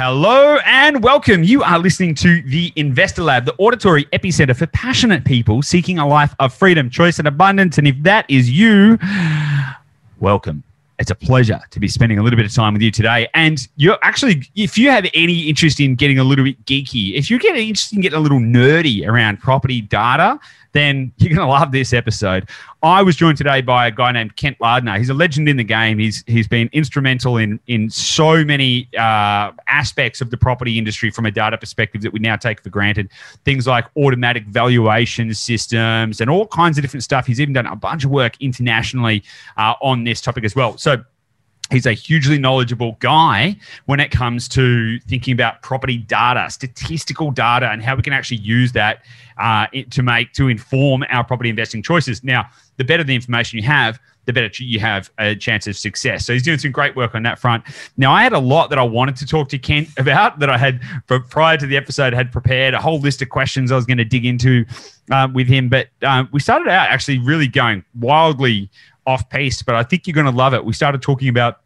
Hello and welcome. You are listening to the Investor Lab, the auditory epicenter for passionate people seeking a life of freedom, choice, and abundance. And if that is you, welcome. It's a pleasure to be spending a little bit of time with you today. And you're actually, if you have any interest in getting a little bit geeky, if you're getting interested in getting a little nerdy around property data, then you're going to love this episode. I was joined today by a guy named Kent Lardner. He's a legend in the game. He's he's been instrumental in in so many uh, aspects of the property industry from a data perspective that we now take for granted. Things like automatic valuation systems and all kinds of different stuff. He's even done a bunch of work internationally uh, on this topic as well. So he's a hugely knowledgeable guy when it comes to thinking about property data statistical data and how we can actually use that uh, to make to inform our property investing choices now the better the information you have the better you have a chance of success. So he's doing some great work on that front. Now, I had a lot that I wanted to talk to Kent about that I had prior to the episode had prepared a whole list of questions I was going to dig into uh, with him. But uh, we started out actually really going wildly off piece. but I think you're going to love it. We started talking about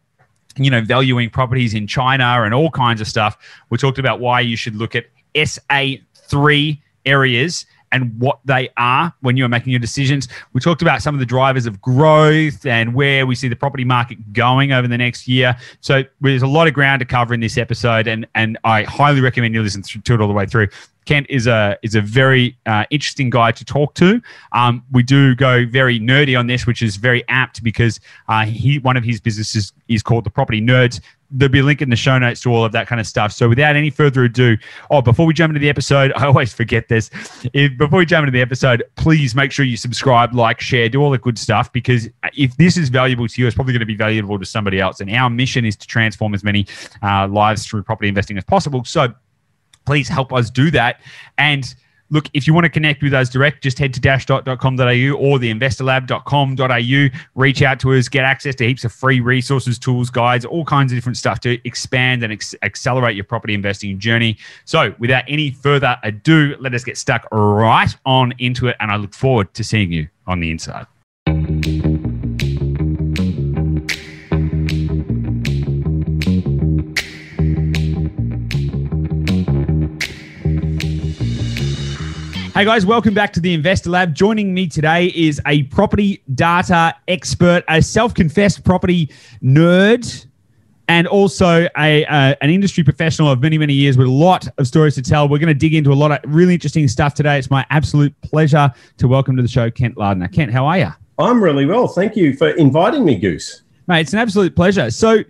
you know valuing properties in China and all kinds of stuff. We talked about why you should look at SA3 areas and what they are when you are making your decisions. We talked about some of the drivers of growth and where we see the property market going over the next year. So there's a lot of ground to cover in this episode, and and I highly recommend you listen to it all the way through. Kent is a is a very uh, interesting guy to talk to. Um, we do go very nerdy on this, which is very apt because uh, he one of his businesses is called the Property Nerds. There'll be a link in the show notes to all of that kind of stuff. So without any further ado, oh, before we jump into the episode, I always forget this. If, before we jump into the episode, please make sure you subscribe, like, share, do all the good stuff because if this is valuable to you, it's probably going to be valuable to somebody else. And our mission is to transform as many uh, lives through property investing as possible. So please help us do that. And look, if you want to connect with us direct, just head to dashdot.com.au or theinvestorlab.com.au. Reach out to us, get access to heaps of free resources, tools, guides, all kinds of different stuff to expand and ex- accelerate your property investing journey. So, without any further ado, let us get stuck right on into it. And I look forward to seeing you on the inside. Hey guys, welcome back to the Investor Lab. Joining me today is a property data expert, a self-confessed property nerd, and also a uh, an industry professional of many many years with a lot of stories to tell. We're going to dig into a lot of really interesting stuff today. It's my absolute pleasure to welcome to the show Kent Lardner. Kent, how are you? I'm really well. Thank you for inviting me, Goose. Mate, it's an absolute pleasure. So,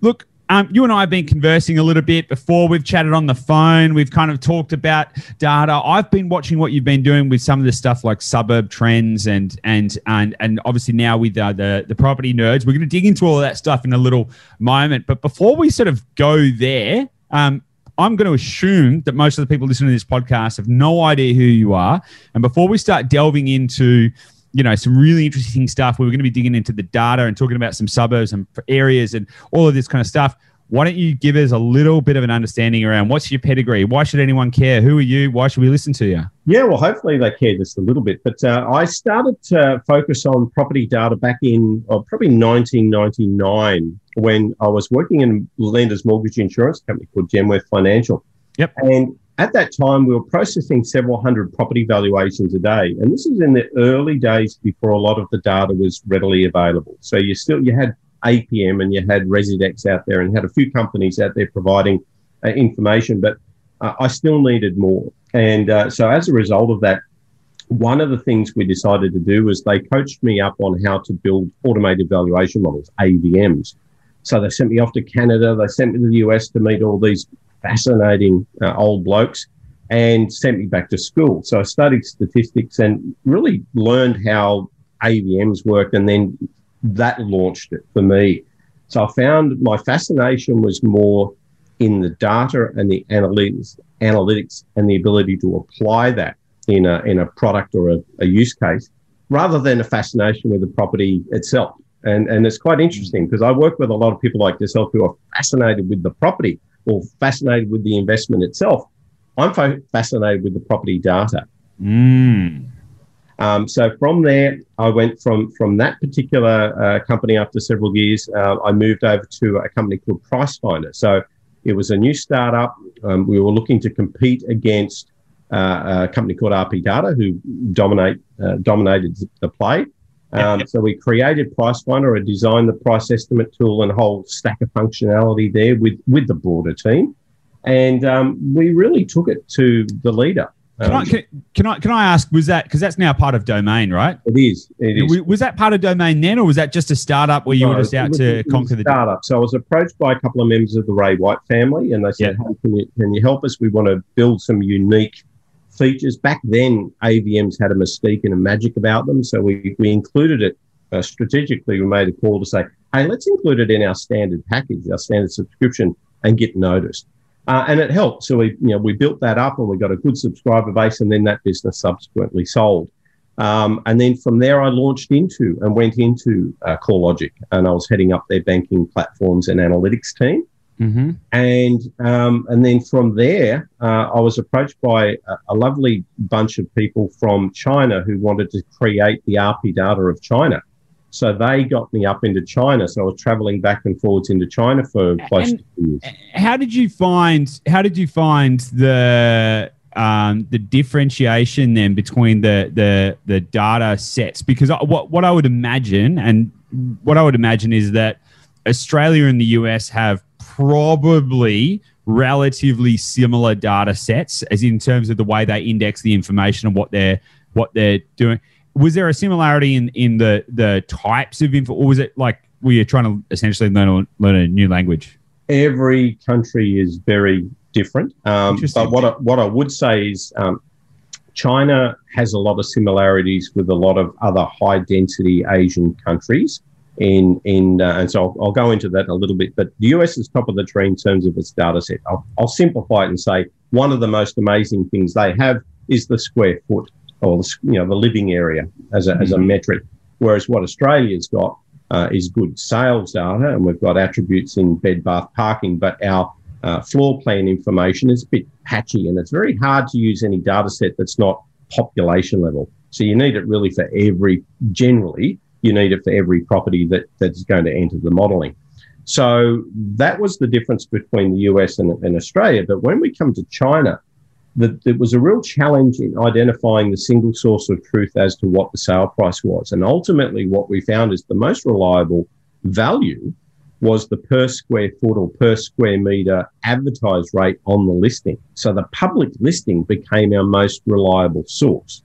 look, um, you and I have been conversing a little bit before. We've chatted on the phone. We've kind of talked about data. I've been watching what you've been doing with some of the stuff like suburb trends and and and and obviously now with uh, the the property nerds. We're going to dig into all of that stuff in a little moment. But before we sort of go there, um, I'm going to assume that most of the people listening to this podcast have no idea who you are. And before we start delving into you know some really interesting stuff. We are going to be digging into the data and talking about some suburbs and areas and all of this kind of stuff. Why don't you give us a little bit of an understanding around what's your pedigree? Why should anyone care? Who are you? Why should we listen to you? Yeah, well, hopefully they care just a little bit. But uh, I started to focus on property data back in oh, probably 1999 when I was working in Lender's Mortgage Insurance Company called Genworth Financial. Yep. And at that time, we were processing several hundred property valuations a day, and this is in the early days before a lot of the data was readily available. So you still you had APM and you had Residex out there, and had a few companies out there providing uh, information, but uh, I still needed more. And uh, so as a result of that, one of the things we decided to do was they coached me up on how to build automated valuation models, AVMs. So they sent me off to Canada. They sent me to the US to meet all these fascinating uh, old blokes and sent me back to school. So I studied statistics and really learned how AVMs work, and then that launched it for me. So I found my fascination was more in the data and the analytics, analytics and the ability to apply that in a, in a product or a, a use case rather than a fascination with the property itself. And, and it's quite interesting because I work with a lot of people like yourself who are fascinated with the property or fascinated with the investment itself. I'm fascinated with the property data. Mm. Um, so from there, I went from from that particular uh, company after several years. Uh, I moved over to a company called Pricefinder. So It was a new startup. Um, we were looking to compete against uh, a company called RP Data, who dominate uh, dominated the play. Um, so we created Pricefinder, I designed the price estimate tool and a whole stack of functionality there with with the broader team, and um, we really took it to the leader. Can, I, Um, can, can I can I ask? Was that because that's now part of Domain, right? it is. It is. Was- Was that part of Domain then, or was that just a startup where you No, were just out was- to conquer the? startup. So I was approached by a couple of members of the Ray White family, and they said, "Hey, can you can you help us? We want to build some unique features." Back then, AVMs had a mystique and a magic about them, so we we included it uh, strategically. We made a call to say, "Hey, let's include it in our standard package, our standard subscription, and get noticed." Uh, and it helped. So we, you know, we built that up, and we got a good subscriber base, and then that business subsequently sold. Um, and then from there, I launched into and went into uh, CoreLogic, and I was heading up their banking platforms and analytics team. Mm-hmm. And um, and then from there, uh, I was approached by a, a lovely bunch of people from China who wanted to create the RP data of China. So they got me up into China. So I was traveling back and forwards into China for close And- to two years. How did you find? How did you find the um, the differentiation then between the the the data sets? Because I- what what I would imagine and what I would imagine is that Australia and the US have probably relatively similar data sets, as in terms of the way they index the information and what they're what they're doing. Was there a similarity in in the the types of info, or was it like were you trying to essentially learn a, learn a new language? every country is very different. Um, but what I, what I would say is um, China has a lot of similarities with a lot of other high density Asian countries. In in uh, and so I'll, I'll go into that in a little bit. But the US is top of the tree in terms of its data set. I'll, I'll simplify it and say one of the most amazing things they have is the square foot or the, you know the living area as a, as a metric. Whereas what Australia's got uh, is good sales data, and we've got attributes in bed, bath, parking, but our uh, floor plan information is a bit patchy, and it's very hard to use any data set that's not population level. So you need it really for every, generally, you need it for every property that, that's going to enter the modeling. So that was the difference between the US and, and Australia. But when we come to China, the, there was a real challenge in identifying the single source of truth as to what the sale price was. And ultimately, what we found is the most reliable value was the per square foot or per square meter advertised rate on the listing. So the public listing became our most reliable source.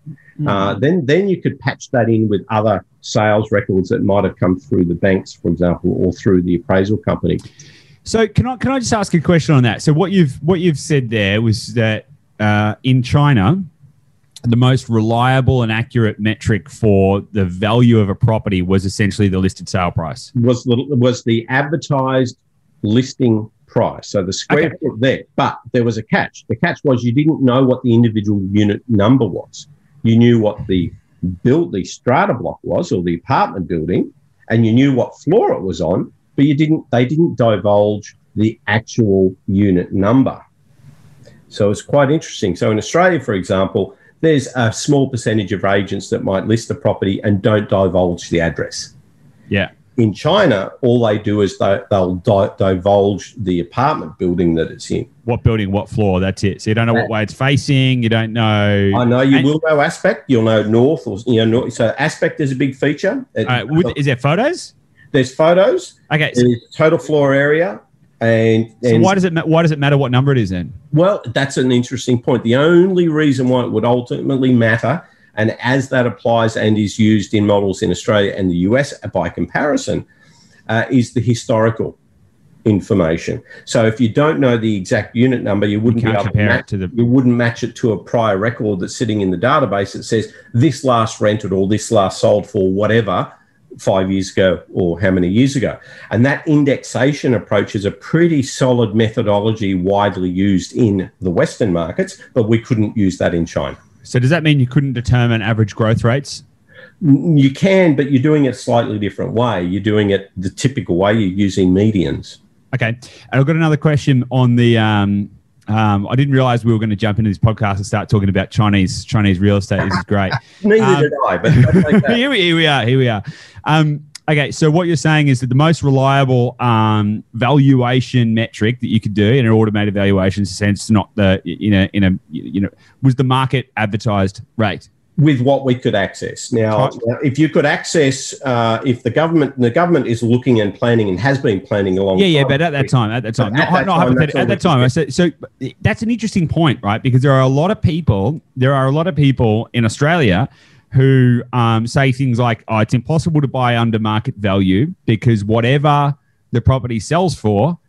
Uh, then, then you could patch that in with other sales records that might have come through the banks, for example, or through the appraisal company. So can I can I just ask a question on that? So what you've what you've said there was that uh, in China, the most reliable and accurate metric for the value of a property was essentially the listed sale price. was the was the advertised listing price. So the square Okay. foot there, but there was a catch. The catch was you didn't know what the individual unit number was. You knew what the build the strata block was or the apartment building, and you knew what floor it was on, but you didn't. They didn't divulge the actual unit number. So it's quite interesting. So in Australia, for example, there's a small percentage of agents that might list a property and don't divulge the address Yeah. In China, all they do is they, they'll di- divulge the apartment building that it's in. What building, what floor? That's it. So you don't know what way it's facing. You don't know. I know you And- will know aspect. You'll know north or you know north. So aspect is a big feature. It- All right, would, is there photos? there's photos. Okay. So, total floor area, and, so why does it ma- why does it matter what number it is then? Well, that's an interesting point. The only reason why it would ultimately matter, and as that applies and is used in models in Australia and the US by comparison, uh, is the historical information. So if you don't know the exact unit number, you wouldn't be can't able to compare it to the- you wouldn't match it to a prior record that's sitting in the database that says this last rented or this last sold for whatever five years ago or how many years ago. And that indexation approach is a pretty solid methodology widely used in the Western markets, but we couldn't use that in China. So does that mean you couldn't determine average growth rates? You can, but you're doing it a slightly different way. You're doing it the typical way, you're using medians. Okay. And I've got another question on the. Um, um, I didn't realize we were going to jump into this podcast and start talking about Chinese Chinese real estate. This is great. Neither Um, did I, but okay. here, we, here we are. Here we are. Um, Okay, so what you're saying is that the most reliable um, valuation metric that you could do in an automated valuation sense, not the in a in a you know, was the market advertised rate with what we could access. Now, now if you could access, uh, if the government, the government is looking and planning and has been planning along. Yeah, yeah, but at that time, at that time, not, at that not time, at that time, so, so that's an interesting point, right? Because there are a lot of people, there are a lot of people in Australia who um, say things like, "Oh, it's impossible to buy under market value because whatever the property sells for,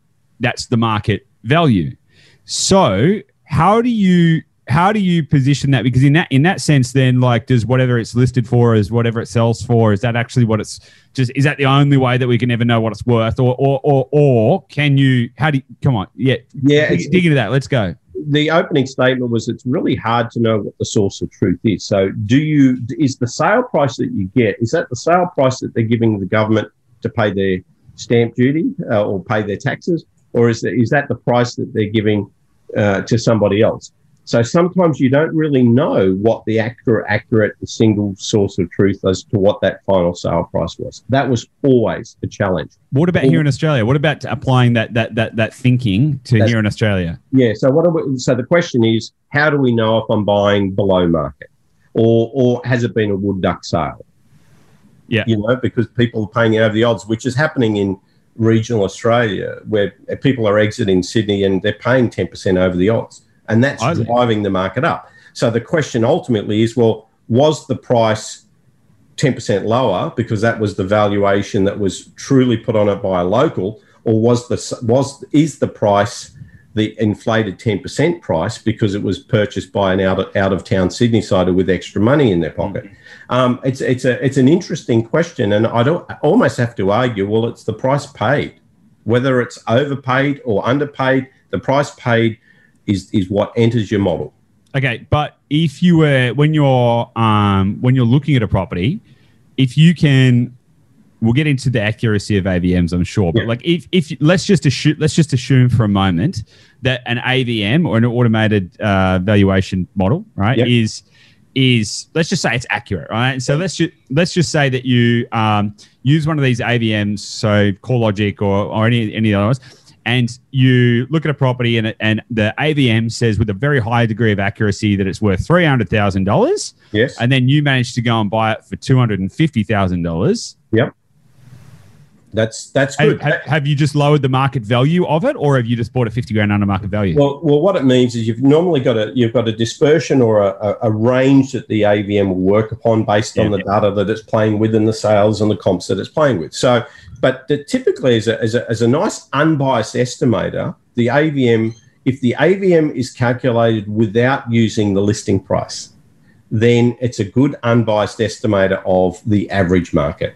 that's the market value." So, how do you how do you position that? Because in that in that sense, then like does whatever it's listed for is whatever it sells for? Is that actually what it's just? Is that the only way that we can ever know what it's worth, or or or, or can you? How do you come on? Yeah, yeah. Dig, dig into that. Let's go. The opening statement was it's really hard to know what the source of truth is. So, do you is the sale price that you get is that the sale price that they're giving the government to pay their stamp duty uh, or pay their taxes, or is that is that the price that they're giving uh, to somebody else? So sometimes you don't really know what the accurate, accurate single source of truth as to what that final sale price was. That was always a challenge. What about here in Australia? What about applying that that that that thinking to here in Australia? Yeah. So what? We, so the question is, how do we know if I'm buying below market, or or has it been a wood duck sale? Yeah. You know, because people are paying over the odds, which is happening in regional Australia, where people are exiting Sydney and they're paying ten percent over the odds and that's driving the market up. So the question ultimately is, well, was the price 10% lower because that was the valuation that was truly put on it by a local, or was the was is the price the inflated 10% price because it was purchased by an out of, out of town Sydney sider with extra money in their pocket? Mm-hmm. Um, it's it's a it's an interesting question, and I don't I almost have to argue. Well, it's the price paid, whether it's overpaid or underpaid. The price paid is is what enters your model. Okay, but if you were when you're um, when you're looking at a property, if you can, we'll get into the accuracy of AVMs, I'm sure. But yeah. like if if let's just assume let's just assume for a moment that an AVM or an automated uh, valuation model, right, yep. is is let's just say it's accurate, right? So let's just let's just say that you um, use one of these AVMs, so CoreLogic or or any any others and you look at a property and, and the AVM says with a very high degree of accuracy that it's worth three hundred thousand dollars. Yes. And then you manage to go and buy it for two hundred and fifty thousand dollars. Yep. That's that's good. Have, have, you just lowered the market value of it, or have you just bought a fifty grand under market value? Well, well, what it means is you've normally got a you've got a dispersion or a, a, range that the AVM will work upon based yeah, on the yeah. data that it's playing with and the sales and the comps that it's playing with. So but the, typically, as a, as, a, as a nice unbiased estimator, the AVM, if the AVM is calculated without using the listing price, then it's a good unbiased estimator of the average market.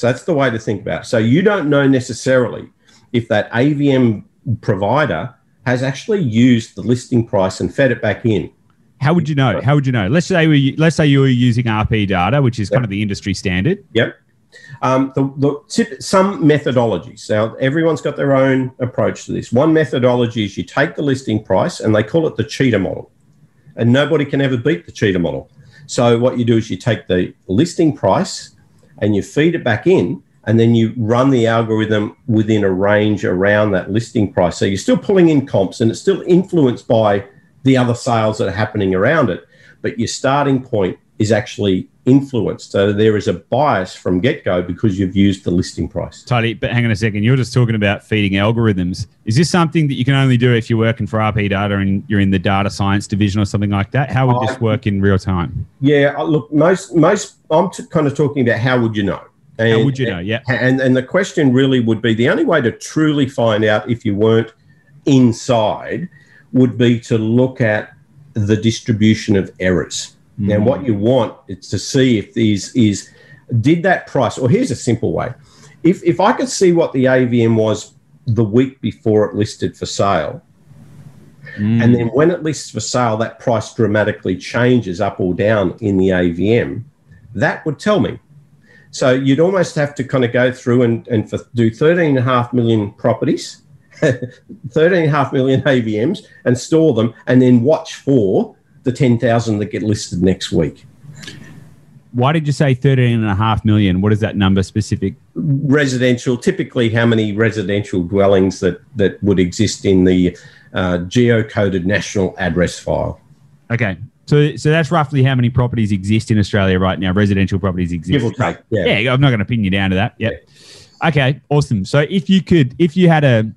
So that's the way to think about it. So you don't know necessarily if that AVM provider has actually used the listing price and fed it back in. How would you know? How would you know? Let's say we let's say you were using RP data, which is yep. kind of the industry standard. Yep. Um, the, the tip, some methodologies. Now, everyone's got their own approach to this. One methodology is you take the listing price and they call it the cheetah model. And nobody can ever beat the cheetah model. So, what you do is you take the listing price and you feed it back in, and then you run the algorithm within a range around that listing price. So, you're still pulling in comps and it's still influenced by the other sales that are happening around it. But your starting point is actually influenced. So there is a bias from get go because you've used the listing price. Totally. But hang on a second. You're just talking about feeding algorithms. Is this something that you can only do if you're working for RP Data and you're in the data science division or something like that? How would this work in real time? Yeah. Uh, look, most, most, I'm t- kind of talking about how would you know? And, how would you know? Yeah. And, and the question really would be the only way to truly find out if you weren't inside would be to look at the distribution of errors. Mm. And what you want is to see if these is did that price, or here's a simple way. If if I could see what the AVM was the week before it listed for sale, mm. and then when it lists for sale, that price dramatically changes up or down in the AVM, that would tell me. So you'd almost have to kind of go through and, and for, do 13.5 million properties, 13.5 million AVMs, and store them, and then watch for the 10,000 that get listed next week. why did you say 13 and a half million? What is that number specific? Residential, typically how many residential dwellings that, that would exist in the uh, geocoded national address file. Okay. So, so that's roughly how many properties exist in Australia right now. Residential properties exist. Give take. Yeah. Yeah. I'm not going to pin you down to that. Yep. Yeah. Okay. Awesome. So if you could, if you had a,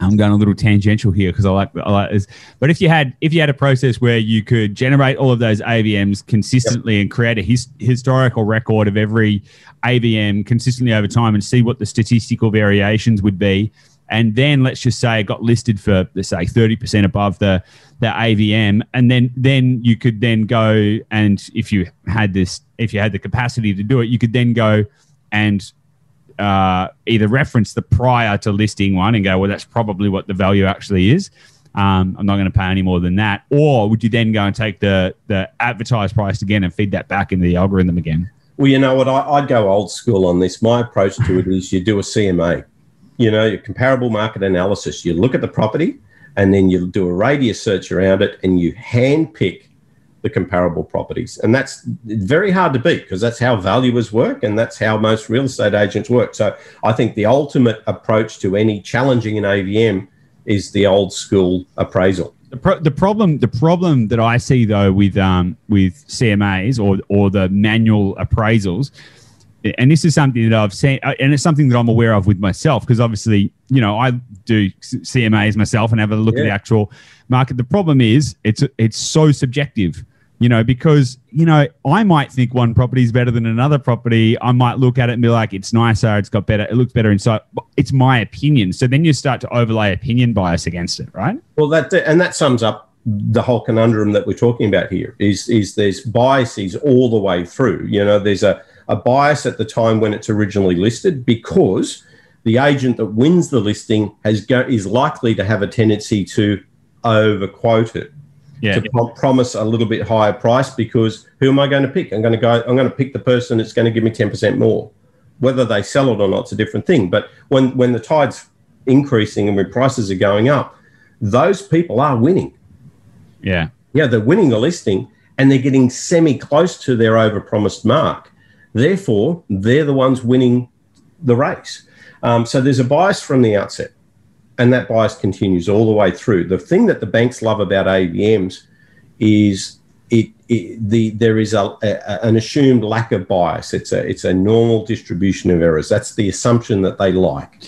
I'm going a little tangential here because I like, I like this. But if you had if you had a process where you could generate all of those AVMs consistently yep. and create a his, historical record of every AVM consistently over time and see what the statistical variations would be, and then let's just say it got listed for let's say 30% above the the AVM, and then then you could then go and if you had this if you had the capacity to do it, you could then go and uh, either reference the prior to listing one and go, well, that's probably what the value actually is. Um, I'm not going to pay any more than that. Or would you then go and take the the advertised price again and feed that back into the algorithm again? Well, you know what? I, would go old school on this. My approach to it is you do a CMA, you know, your comparable market analysis. You look at the property and then you do a radius search around it and you hand pick the comparable properties. And that's very hard to beat because that's how valuers work and that's how most real estate agents work. So I think the ultimate approach to any challenging an AVM is the old school appraisal. The, pro- the problem, the problem that I see though with um, with CMAs or or the manual appraisals, and this is something that I've seen, uh, and it's something that I'm aware of with myself because obviously, you know, I do CMAs myself and have a look yeah. at the actual market. The problem is it's it's so subjective you know, because, you know, I might think one property is better than another property. I might look at it and be like, it's nicer, it's got better, it looks better inside. It's my opinion. So then you start to overlay opinion bias against it, right? Well, that, and that sums up the whole conundrum that we're talking about here is, is there's biases all the way through. You know, there's a, a bias at the time when it's originally listed because the agent that wins the listing has go, is likely to have a tendency to overquote it yeah. to pro- promise a little bit higher price because who am I going to pick? I'm going to go. I'm going to pick the person that's going to give me ten percent more. Whether they sell it or not, it's a different thing. But when when the tide's increasing and when prices are going up, those people are winning. Yeah, yeah, they're winning the listing and they're getting semi close to their overpromised mark. Therefore, they're the ones winning the race. Um, so there's a bias from the outset and that bias continues all the way through. The thing that the banks love about AVMs is it, it the there is a, a, an assumed lack of bias. It's a it's a normal distribution of errors. That's the assumption that they like.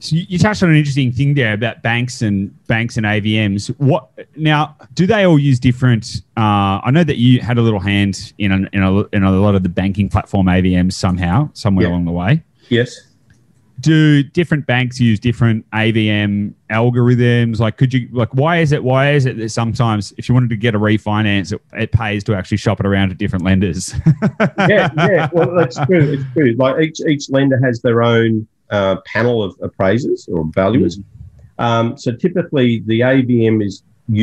So you, touched on an interesting thing there about banks and banks and AVMs. What now? Do they all use different? Uh, I know that you had a little hand in a, in a, in a lot of the banking platform AVMs somehow, somewhere yeah. along the way. Yes do different banks use different AVM algorithms? Like, could you like why is it why is it that sometimes if you wanted to get a refinance, it, it pays to actually shop it around to different lenders? yeah, yeah. Well, that's true. It's true. Like each each lender has their own uh, panel of appraisers or valuers. Mm. Um, so typically, the AVM is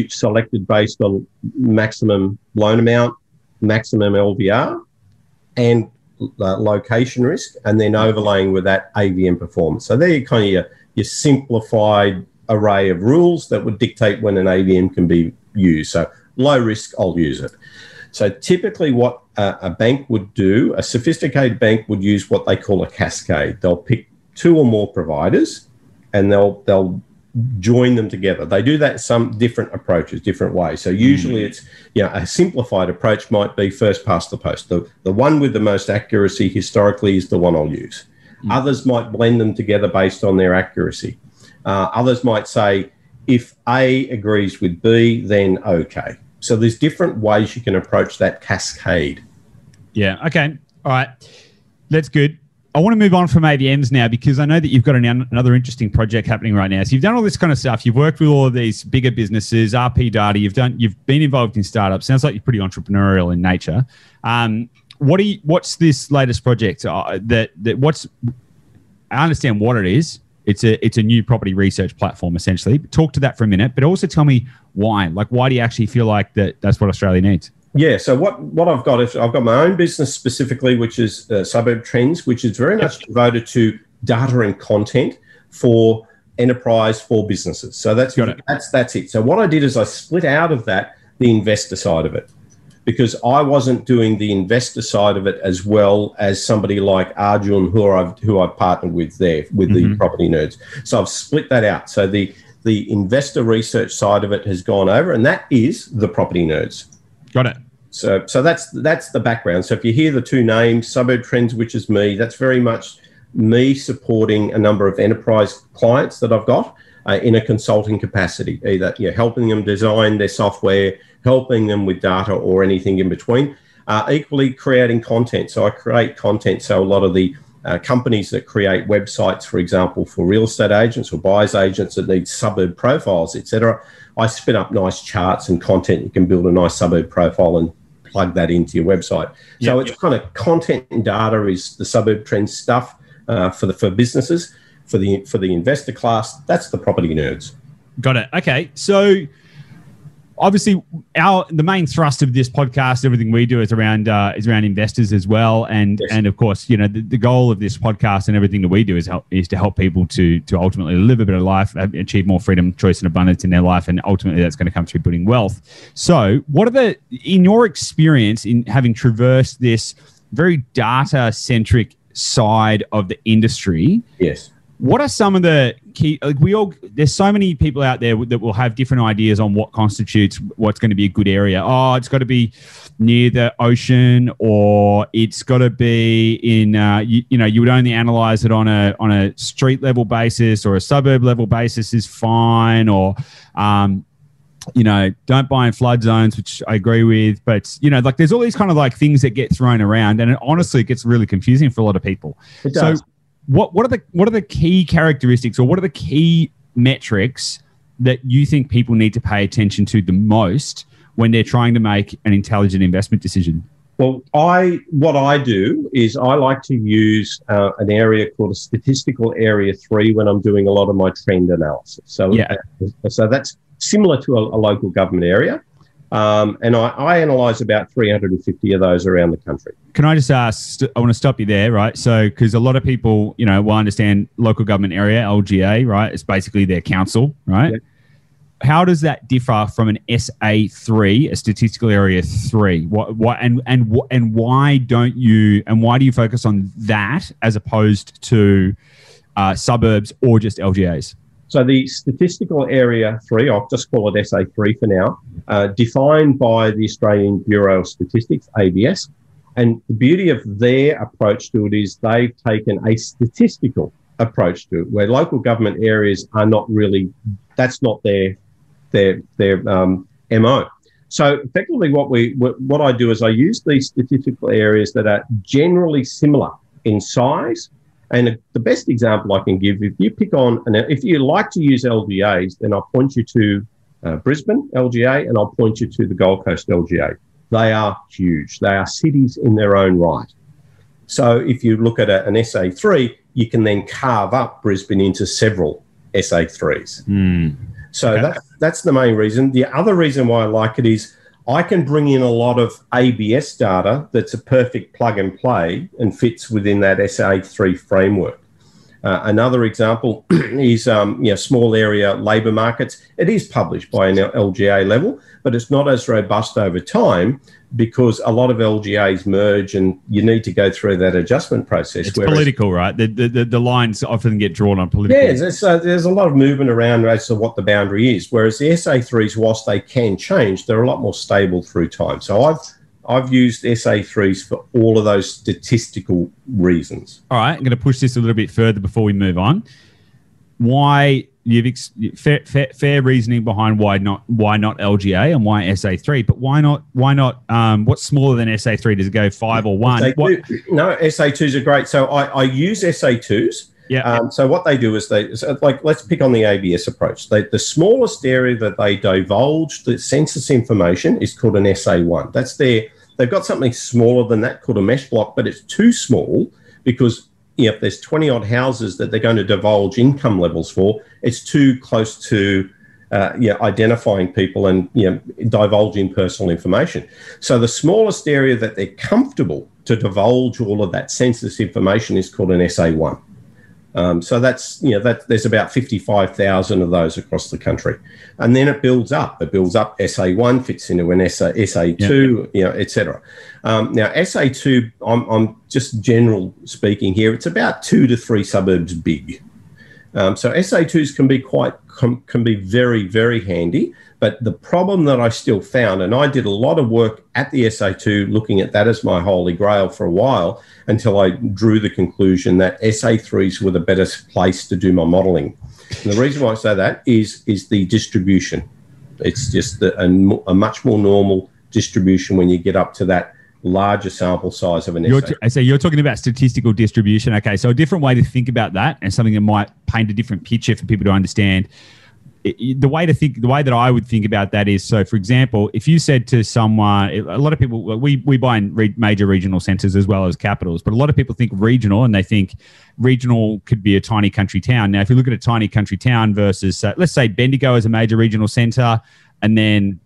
selected based on maximum loan amount, maximum LVR, and uh, location risk, and then overlaying with that AVM performance. So there you kind of your, your simplified array of rules that would dictate when an AVM can be used. So low risk, I'll use it. So typically, what a, a bank would do, a sophisticated bank would use what they call a cascade. They'll pick two or more providers, and they'll they'll join them together. They do that some different approaches, different ways. So usually mm. it's you know, a simplified approach might be first past the post. The the one with the most accuracy historically is the one I'll use. Mm. Others might blend them together based on their accuracy. Uh, others might say if A agrees with B, then okay. So there's different ways you can approach that cascade. Yeah. Okay. All right. That's good. I want to move on from AVMs now because I know that you've got an, another interesting project happening right now. So you've done all this kind of stuff. You've worked with all of these bigger businesses, RP Data. You've done. You've been involved in startups. Sounds like you're pretty entrepreneurial in nature. Um, what are you, What's this latest project? Uh, that that what's I understand what it is. It's a it's a new property research platform essentially. Talk to that for a minute, but also tell me why. Like, why do you actually feel like that? That's what Australia needs yeah, so what, what I've got is I've got my own business specifically, which is uh, Suburb Trends, which is very much devoted to data and content for enterprise for businesses. So that's that's that's it. So what I did is I split out of that the investor side of it. because I wasn't doing the investor side of it as well as somebody like Arjun, who I've who I've partnered with there with mm-hmm. the property nerds. So I've split that out. So the the investor research side of it has gone over, and that is the property nerds. Got it. So so that's that's the background. So if you hear the two names, Suburb Trends, which is me, that's very much me supporting a number of enterprise clients that I've got uh, in a consulting capacity, either you know, helping them design their software, helping them with data, or anything in between. Uh, equally, creating content. So I create content. So a lot of the uh, companies that create websites, for example, for real estate agents or buyers agents that need suburb profiles, etc. I spin up nice charts and content. You can build a nice suburb profile and plug that into your website. So it's kind of content and data is the suburb trend stuff uh, for the for businesses for the for the investor class. That's the property nerds. Got it. Okay, so obviously our the main thrust of this podcast everything we do is around uh, is around investors as well. And yes. and of course you know the, the, goal of this podcast and everything that we do is help is to help people to to ultimately live a better life achieve more freedom choice and abundance in their life. And ultimately that's going to come through building wealth. So what are the in your experience in having traversed this very data centric side of the industry yes what are some of the key like we all there's so many people out there that will have different ideas on what constitutes what's going to be a good area oh it's got to be near the ocean or it's got to be in uh, you, you, know you would only analyze it on a on a street level basis or a suburb level basis is fine or um, you know, don't buy in flood zones, which I agree with. But you know, like there's all these kind of like things that get thrown around, and it honestly gets really confusing for a lot of people. It So what what are the what are the key characteristics or what are the key metrics that you think people need to pay attention to the most when they're trying to make an intelligent investment decision? Well, I what I do is I like to use uh, an area called a statistical area three when I'm doing a lot of my trend analysis. So yeah, so that's similar to a, a local government area. Um, and I, I analyze about 350 of those around the country. Can I just ask? I want to stop you there, right? So, because a lot of people, you know, will understand local government area, LGA, right? It's basically their council, right? How does that differ from an SA3, a statistical area three? What, what, and and and why don't you? And why do you focus on that as opposed to uh, suburbs or just LGAs? So the statistical area three, I'll just call it SA3 for now, uh, defined by the Australian Bureau of Statistics, ABS. And the beauty of their approach to it is they've taken a statistical approach to it, where local government areas are not really, that's not their their their um, MO. So effectively, what we what I do is I use these statistical areas that are generally similar in size and the best example I can give, if you pick on, and if you like to use LGAs, then I'll point you to uh, Brisbane LGA and I'll point you to the Gold Coast LGA. They are huge. They are cities in their own right. So if you look at a, an SA3, you can then carve up Brisbane into several SA3s. Mm. So okay. that's, that's the main reason. The other reason why I like it is I can bring in a lot of ABS data that's a perfect plug and play and fits within that SA3 framework. Uh, another example is um, you know, small area labour markets. It is published by an LGA level, but it's not as robust over time because a lot of LGAs merge and you need to go through that adjustment process. It's political, right? The, the, the, lines often get drawn on political. Yeah, there's, uh, there's a lot of movement around as to what the boundary is. Whereas the SA3s, whilst they can change, they're a lot more stable through time. So I've I've used SA3s for all of those statistical reasons. All right, I'm going to push this a little bit further before we move on. Why you've ex- fair, fair, fair, reasoning behind why not why not LGA and why SA3, but why not why not um, what's smaller than SA3? Does it go five or one? SA2, no, SA2s are great. So I, I use SA2s. Yeah. Um, so what they do is they so like let's pick on the ABS approach. They, the smallest area that they divulge the census information is called an SA1. That's their they've got something smaller than that called a mesh block, but it's too small because you know, if there's 20 odd houses that they're going to divulge income levels for, it's too close to uh, yeah, identifying people and you know, divulging personal information. So the smallest area that they're comfortable to divulge all of that census information is called an SA1. Um, so that's you know that there's about 55,000 of those across the country, and then it builds up. It builds up. SA1 fits into an SA SA2, yeah. you know, etc. Um, now SA2, I'm, I'm just general speaking here. It's about two to three suburbs big. Um, so SA2s can be quite can be very very handy. But the problem that I still found, and I did a lot of work at the SA2 looking at that as my holy grail for a while until I drew the conclusion that SA3s were the better place to do my modeling. And the reason why I say that is, is the distribution. It's just a, a much more normal distribution when you get up to that larger sample size of an you're t- so you're talking about statistical distribution. Okay, so a different way to think about that, and something that might paint a different picture for people to understand the way to think, the way that I would think about that is, so for example, if you said to someone, a lot of people, we we buy in re- major regional centres as well as capitals, but a lot of people think regional and they think regional could be a tiny country town. Now, if you look at a tiny country town versus, uh, let's say Bendigo as a major regional centre, and then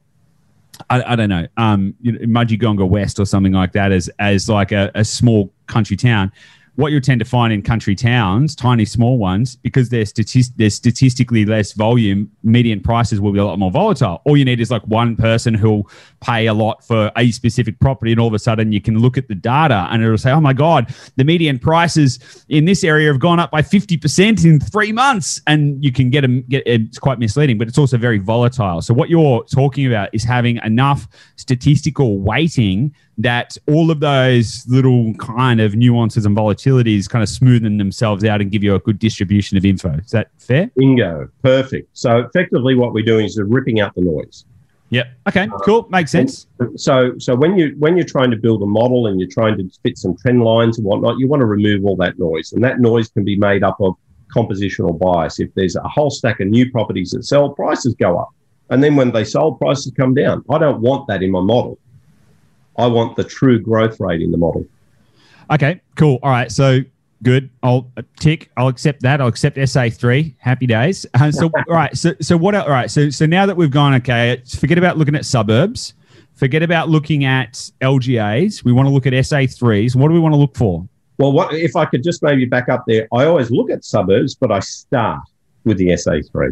I, I, don't know, um, you know, Mudgegonga West or something like that as as like a, a small country town what you tend to find in country towns, tiny small ones, because they're statist- there's statistically less volume, median prices will be a lot more volatile. All you need is like one person who'll pay a lot for a specific property, and all of a sudden you can look at the data and it'll say, "Oh my god, the median prices in this area have gone up by fifty percent in three months," and you can get them. Get it's quite misleading, but it's also very volatile. So what you're talking about is having enough statistical weighting that all of those little kind of nuances and volatilities kind of smoothen themselves out and give you a good distribution of info. Is that fair? Bingo. Perfect. So effectively what we're doing is we're ripping out the noise. Yep. Okay. Uh, cool. Makes sense. So, so when you when you're trying to build a model and you're trying to fit some trend lines and whatnot, you want to remove all that noise, and that noise can be made up of compositional bias. If there's a whole stack of new properties that sell, prices go up, and then when they sold, prices come down. I don't want that in my model. I want the true growth rate in the model. Okay, cool. All right, so good. I'll tick. I'll accept that. I'll accept SA three. Happy days. Uh, so all right. So so what? All right. So so now that we've gone, okay. Forget about looking at suburbs. Forget about looking at LGAs. We want to look at SA threes. What do we want to look for? Well, what if I could just maybe back up there? I always look at suburbs, but I start with the SA three.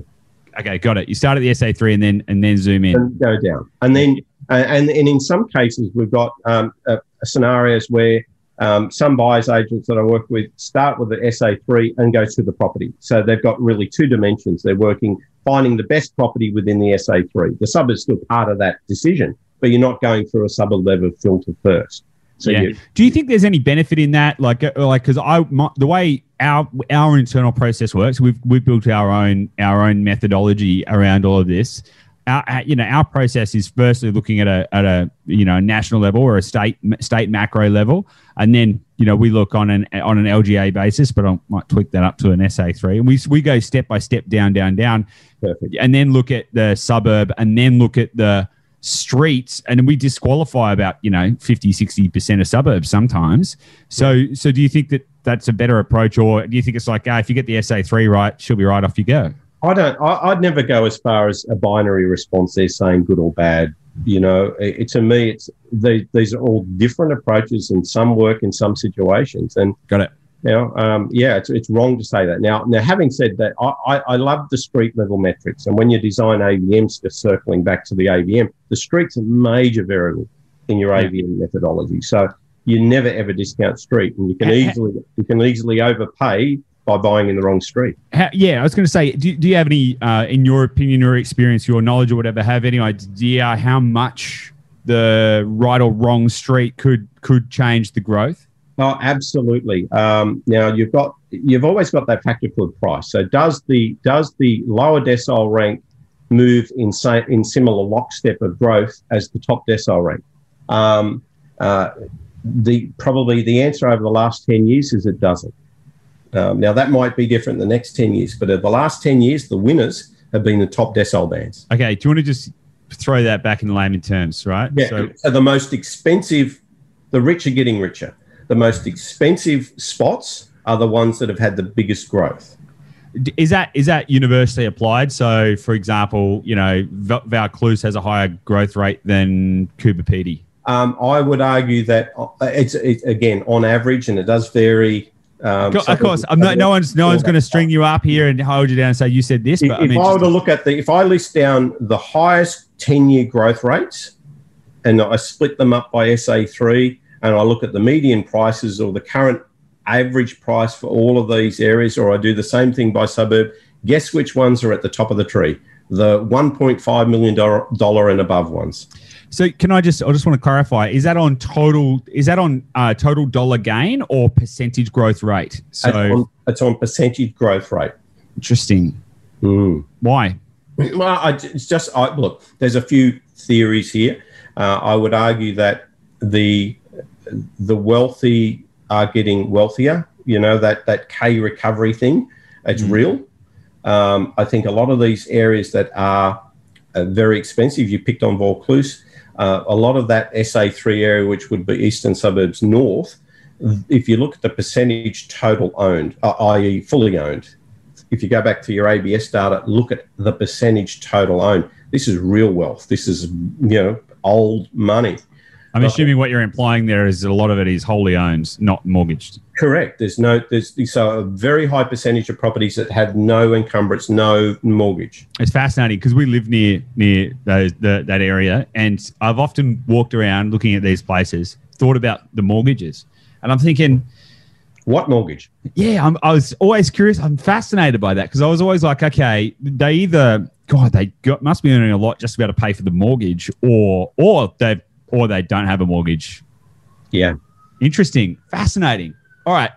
Okay, got it. You start at the SA three and then and then zoom in. And go down, and then and, and in some cases, we've got um, uh, scenarios where um, some buyers agents that I work with start with the SA3 and go to the property. So they've got really two dimensions. They're working finding the best property within the SA3. The sub is still part of that decision, but you're not going through a suburb level filter first. So yeah. You, Do you think there's any benefit in that? Like, uh, like because I my, the way our our internal process works, we've we've built our own our own methodology around all of this our, you know our process is firstly looking at a at a you know national level or a state state macro level, and then you know we look on an on an LGA basis, but I might tweak that up to an SA three, and we we go step by step down down down, Perfect. and then look at the suburb, and then look at the streets. And we disqualify about you know 50 60% of suburbs sometimes. So so do you think that that's a better approach or do you think it's like ah, if you get the sa3 right she'll be right off you go I don't. I, would never go as far as a binary response. They're saying good or bad. You know, it, to me, it's they, these are all different approaches, and some work in some situations. And got it. You know, um, yeah, it's, it's wrong to say that. Now, now, having said that, I, I, I love the street level metrics, and when you design AVMs, just circling back to the AVM, the street's a major variable in your yeah. AVM methodology. So you never ever discount street, and you can easily you can easily overpay by buying in the wrong street. How, yeah, I was going to say, do, do you have any, uh, in your opinion or experience, your knowledge or whatever, have any idea how much the right or wrong street could could change the growth? Oh, absolutely. Um, now you've got you've always got that factor called price. So does the does the lower decile rank move in in similar lockstep of growth as the top decile rank? Um, uh, the probably the answer over the last ten years is it doesn't. Um, now, that might be different in the next 10 years, but the last 10 years, the winners have been the top decile bands. Okay. Do you want to just throw that back in the layman terms, right? Yeah. So, so the most expensive, the rich are getting richer. The most expensive spots are the ones that have had the biggest growth. Is that is that universally applied? So, for example, you know, Vaucluse has a higher growth rate than Coober Pedy. Um, I would argue that uh, it's it, again on average, and it does vary Um, Co- so of course, I'm not, no one's no one's going to string you up here and hold you down and say you said this. If, But if I'm I were to look at the, if I list down the highest 10 year growth rates and I split them up by SA3 and I look at the median prices or the current average price for all of these areas, or I do the same thing by suburb, guess which ones are at the top of the tree? The $1.5 million and above ones. So can I just I just want to clarify is that on total is that on uh, total dollar gain or percentage growth rate? So it's, on, it's on percentage growth rate. interesting. Mm. Why? Well, I, it's just I, look. There's a few theories here. Uh, I would argue that the the wealthy are getting wealthier. You know that that K recovery thing. It's Mm. real. Um, I think a lot of these areas that are uh, very expensive. You picked on Vaucluse. Uh, a lot of that SA3 area, which would be eastern suburbs north, if you look at the percentage total owned, uh, i.e., fully owned, if you go back to your ABS data, look at the percentage total owned. This is real wealth. This is, you know, old money. I'm assuming what you're implying there is that a lot of it is wholly owned, not mortgaged. Correct. There's no, there's so a very high percentage of properties that have no encumbrance, no mortgage. It's fascinating because we live near near those, the, that area, and I've often walked around looking at these places, thought about the mortgages, and I'm thinking, What mortgage? yeah, I'm, I was always curious. I'm fascinated by that because I was always like, okay, they either God, they got, must be earning a lot just to be able to pay for the mortgage, or or they or they don't have a mortgage. Yeah. Interesting, fascinating. All right,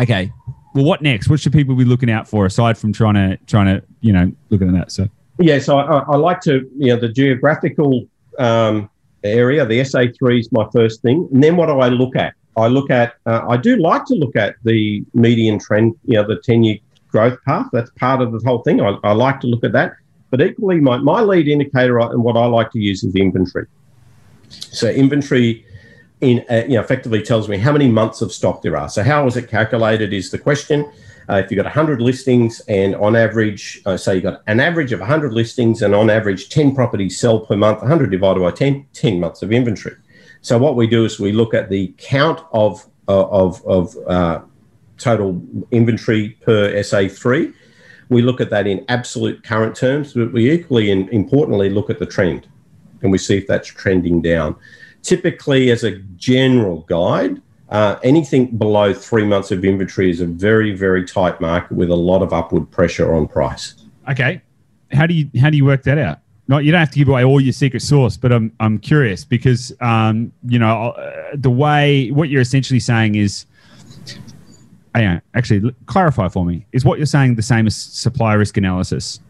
okay. Well, what next? What should people be looking out for aside from trying to trying to you know looking at that? So Yeah, so I, I like to, you know, the geographical um, area, the SA3 is my first thing. And then what do I look at? I look at, uh, I do like to look at the median trend, you know, the 10 year growth path. That's part of the whole thing. I, I like to look at that. But equally, my, my lead indicator and what I like to use is inventory. So inventory in uh, you know effectively tells me how many months of stock there are. So how is it calculated is the question. Uh, if you've got 100 listings and on average, uh, say you've got an average of 100 listings and on average 10 properties sell per month, 100 divided by 10, 10 months of inventory. So what we do is we look at the count of uh, of, of uh, total inventory per SA3. We look at that in absolute current terms, but we equally and importantly look at the trend and we see if that's trending down. Typically, as a general guide, uh, anything below three months of inventory is a very, very tight market with a lot of upward pressure on price. Okay. How do you how do you work that out? Not you don't have to give away all your secret sauce, but I'm I'm curious because um you know uh, the way what you're essentially saying is, on, actually clarify for me. Is what you're saying the same as supply risk analysis?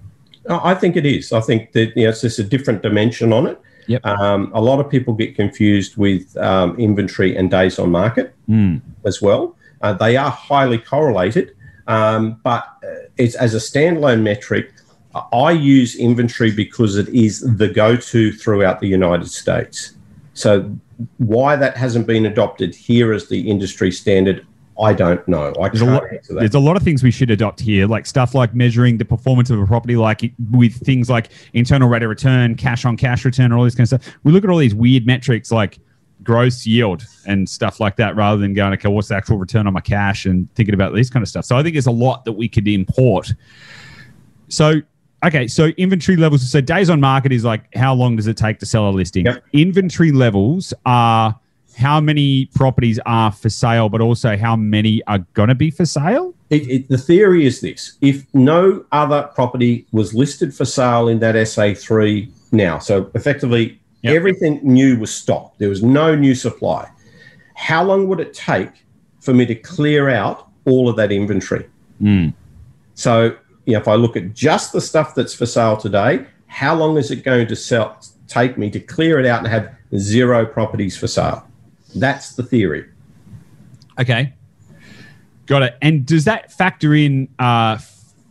I think it is. I think that you know, it's just a different dimension on it. Yep. Um, a lot of people get confused with um, inventory and days on market Mm. as well. Uh, they are highly correlated, um, but uh, it's as a standalone metric. I use inventory because it is the go-to throughout the United States. So why that hasn't been adopted here as the industry standard, I don't know. I There's a lot. There's a lot of things we should adopt here, like stuff like measuring the performance of a property, like with things like internal rate of return, cash on cash return, and all this kind of stuff. We look at all these weird metrics like gross yield and stuff like that, rather than going, okay, what's the actual return on my cash, and thinking about these kind of stuff. So I think there's a lot that we could import. So. Okay, so inventory levels. So days on market is like how long does it take to sell a listing? Yep. Inventory levels are how many properties are for sale, but also how many are going to be for sale. It, it, the theory is this if no other property was listed for sale in that SA3 now, so effectively Yep. everything new was stopped, there was no new supply, how long would it take for me to clear out all of that inventory? Mm. So, you know, if I look at just the stuff that's for sale today, how long is it going to sell, take me to clear it out and have zero properties for sale? That's the theory. Okay. Got it. And does that factor in uh,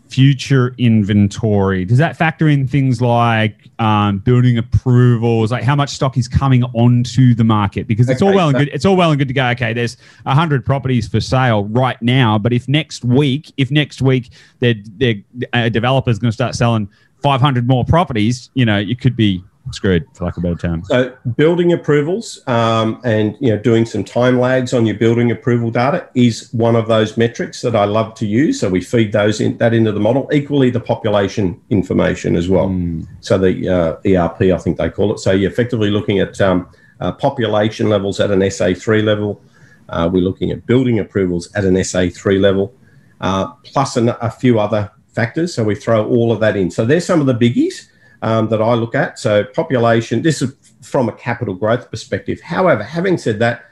future inventory? Does that factor in things like um, building approvals, like how much stock is coming onto the market? Because it's all Okay, well and good. It's all well and good to go. Okay, there's hundred properties for sale right now, but if next week, if next week, uh, developer's going to start selling 500 more properties, you know, it could be screwed, for lack of a better term. So building approvals um, and you know doing some time lags on your building approval data is one of those metrics that I love to use. So we feed those in that into the model. Equally, the population information as well. Mm. So the uh, ERP, I think they call it. So you're effectively looking at um, uh, population levels at an SA3 level. Uh, we're looking at building approvals at an SA3 level, uh, plus an, a few other factors. So we throw all of that in. So there's some of the biggies um, that I look at. So population, this is from a capital growth perspective. However, having said that,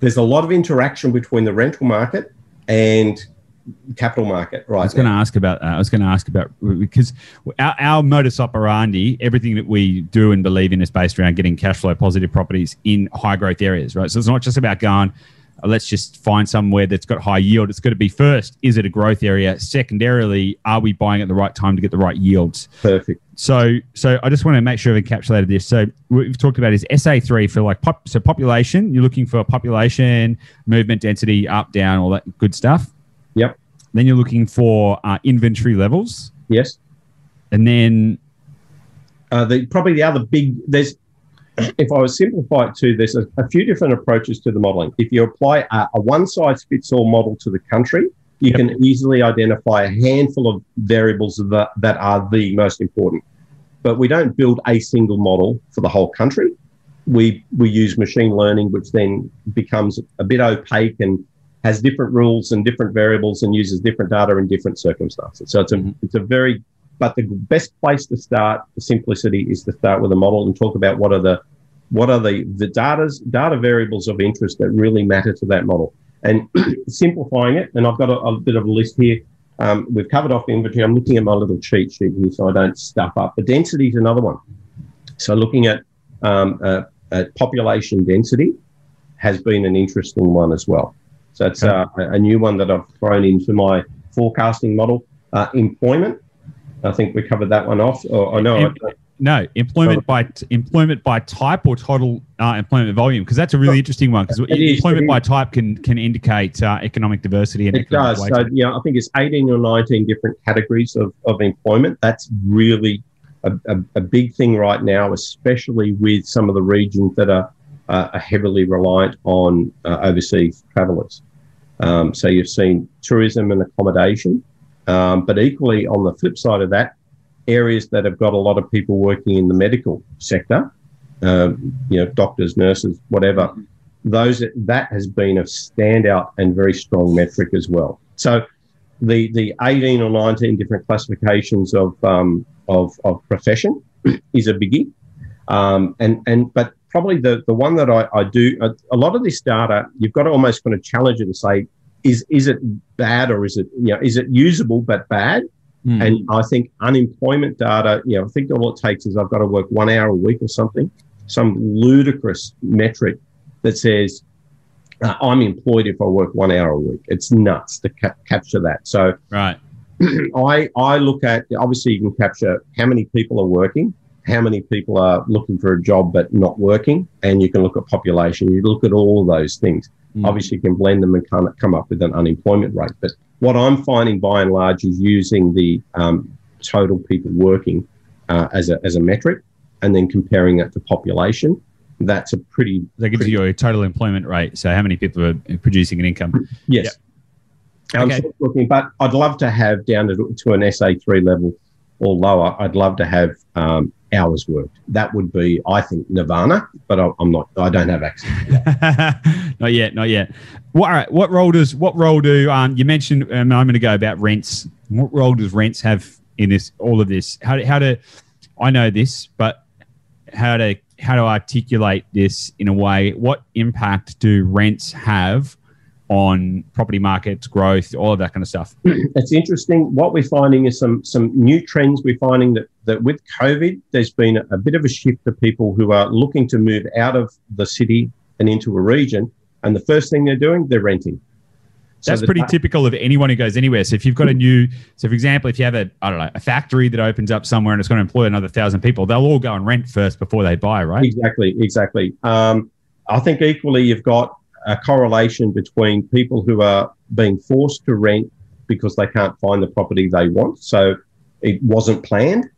there's a lot of interaction between the rental market and capital market, right? I was going to ask about that. I was going to ask about because our, our modus operandi, everything that we do and believe in is based around getting cash flow positive properties in high growth areas, right? So it's not just about going, uh, let's just find somewhere that's got high yield. It's got to be first, is it a growth area? Secondarily, are we buying at the right time to get the right yields? Perfect. So, so I just want to make sure I've encapsulated this. So we've talked about is SA3 for like pop, so population. You're looking for population, movement, density, up, down, all that good stuff. Yep. Then you're looking for uh, inventory levels, Yes. and then Uh, the probably the other big there's if I was simplify it too, there's a, a few different approaches to the modelling. If you apply a, a one size fits all model to the country, you Yep. can easily identify a handful of variables that, that are the most important. But we don't build a single model for the whole country. We we use machine learning, which then becomes a bit opaque and has different rules and different variables and uses different data in different circumstances. So it's a Mhm. it's a very but the best place to start for simplicity is to start with a model and talk about what are the what are the the data's data variables of interest that really matter to that model. And simplifying it and i've got a, a bit of a list here. Um, we've covered off inventory. I'm looking at my little cheat sheet here so i don't stuff up. The density is another one. So looking at um, uh, uh, population density has been an interesting one as well. So it's uh, a a new one that i've thrown into my forecasting model. Uh, employment I think we covered that one off. Or, I know. Em- no employment by t- employment by type or total uh, employment volume because that's a really interesting one because employment it by type can can indicate uh, economic diversity and It does. So, yeah, I think it's 18 or 19 different categories of, of employment. That's really a, a, a big thing right now, especially with some of the regions that are, uh, are heavily reliant on uh, overseas travellers. Um, so you've seen tourism and accommodation, um, but equally on the flip side of that, areas that have got a lot of people working in the medical sector, um, you know, doctors, nurses, whatever, those that has been a standout and very strong metric as well. So the the 18 or 19 different classifications of um, of, of profession is a biggie. Um, and and but probably the the one that I, I do a, a lot of this data you've got to almost kind of challenge it and say is is it bad or is it you know is it usable but bad Hmm. and I think unemployment data, you know, I think all it takes is I've got to work one hour a week or something, some ludicrous metric that says uh, I'm employed if I work one hour a week. It's nuts to ca- capture that. So right. I I look at obviously you can capture how many people are working, how many people are looking for a job but not working, and you can look at population. You look at all of those things. Mm. Obviously, you can blend them and come, come up with an unemployment rate. But what I'm finding by and large is using the um, total people working uh, as, a, as a metric and then comparing that to population. That's a pretty, That gives you your total employment rate. So how many people are producing an income? yes. I'm Okay. looking, but I'd love to have down to, to an SA3 level or lower, I'd love to have um, hours worked. That would be, I think, nirvana, but I, I'm not, I don't have access. not yet, not yet. What, all right, what role does what role do um, you mentioned a moment ago about rents? What role does rents have in this all of this? How to, how to I know this, but how to how to articulate this in a way? What impact do rents have on property markets, growth, all of that kind of stuff? it's interesting. What we're finding is some some new trends. We're finding that that with COVID, there's been a bit of a shift to people who are looking to move out of the city and into a region. And the first thing they're doing, they're renting. So That's the- pretty typical of anyone who goes anywhere. So if you've got a new, so for example, if you have a, I don't know, a factory that opens up somewhere and it's going to employ another thousand people, they'll all go and rent first before they buy, right? Exactly, exactly. Um, I think equally you've got a correlation between people who are being forced to rent because they can't find the property they want. So it wasn't planned.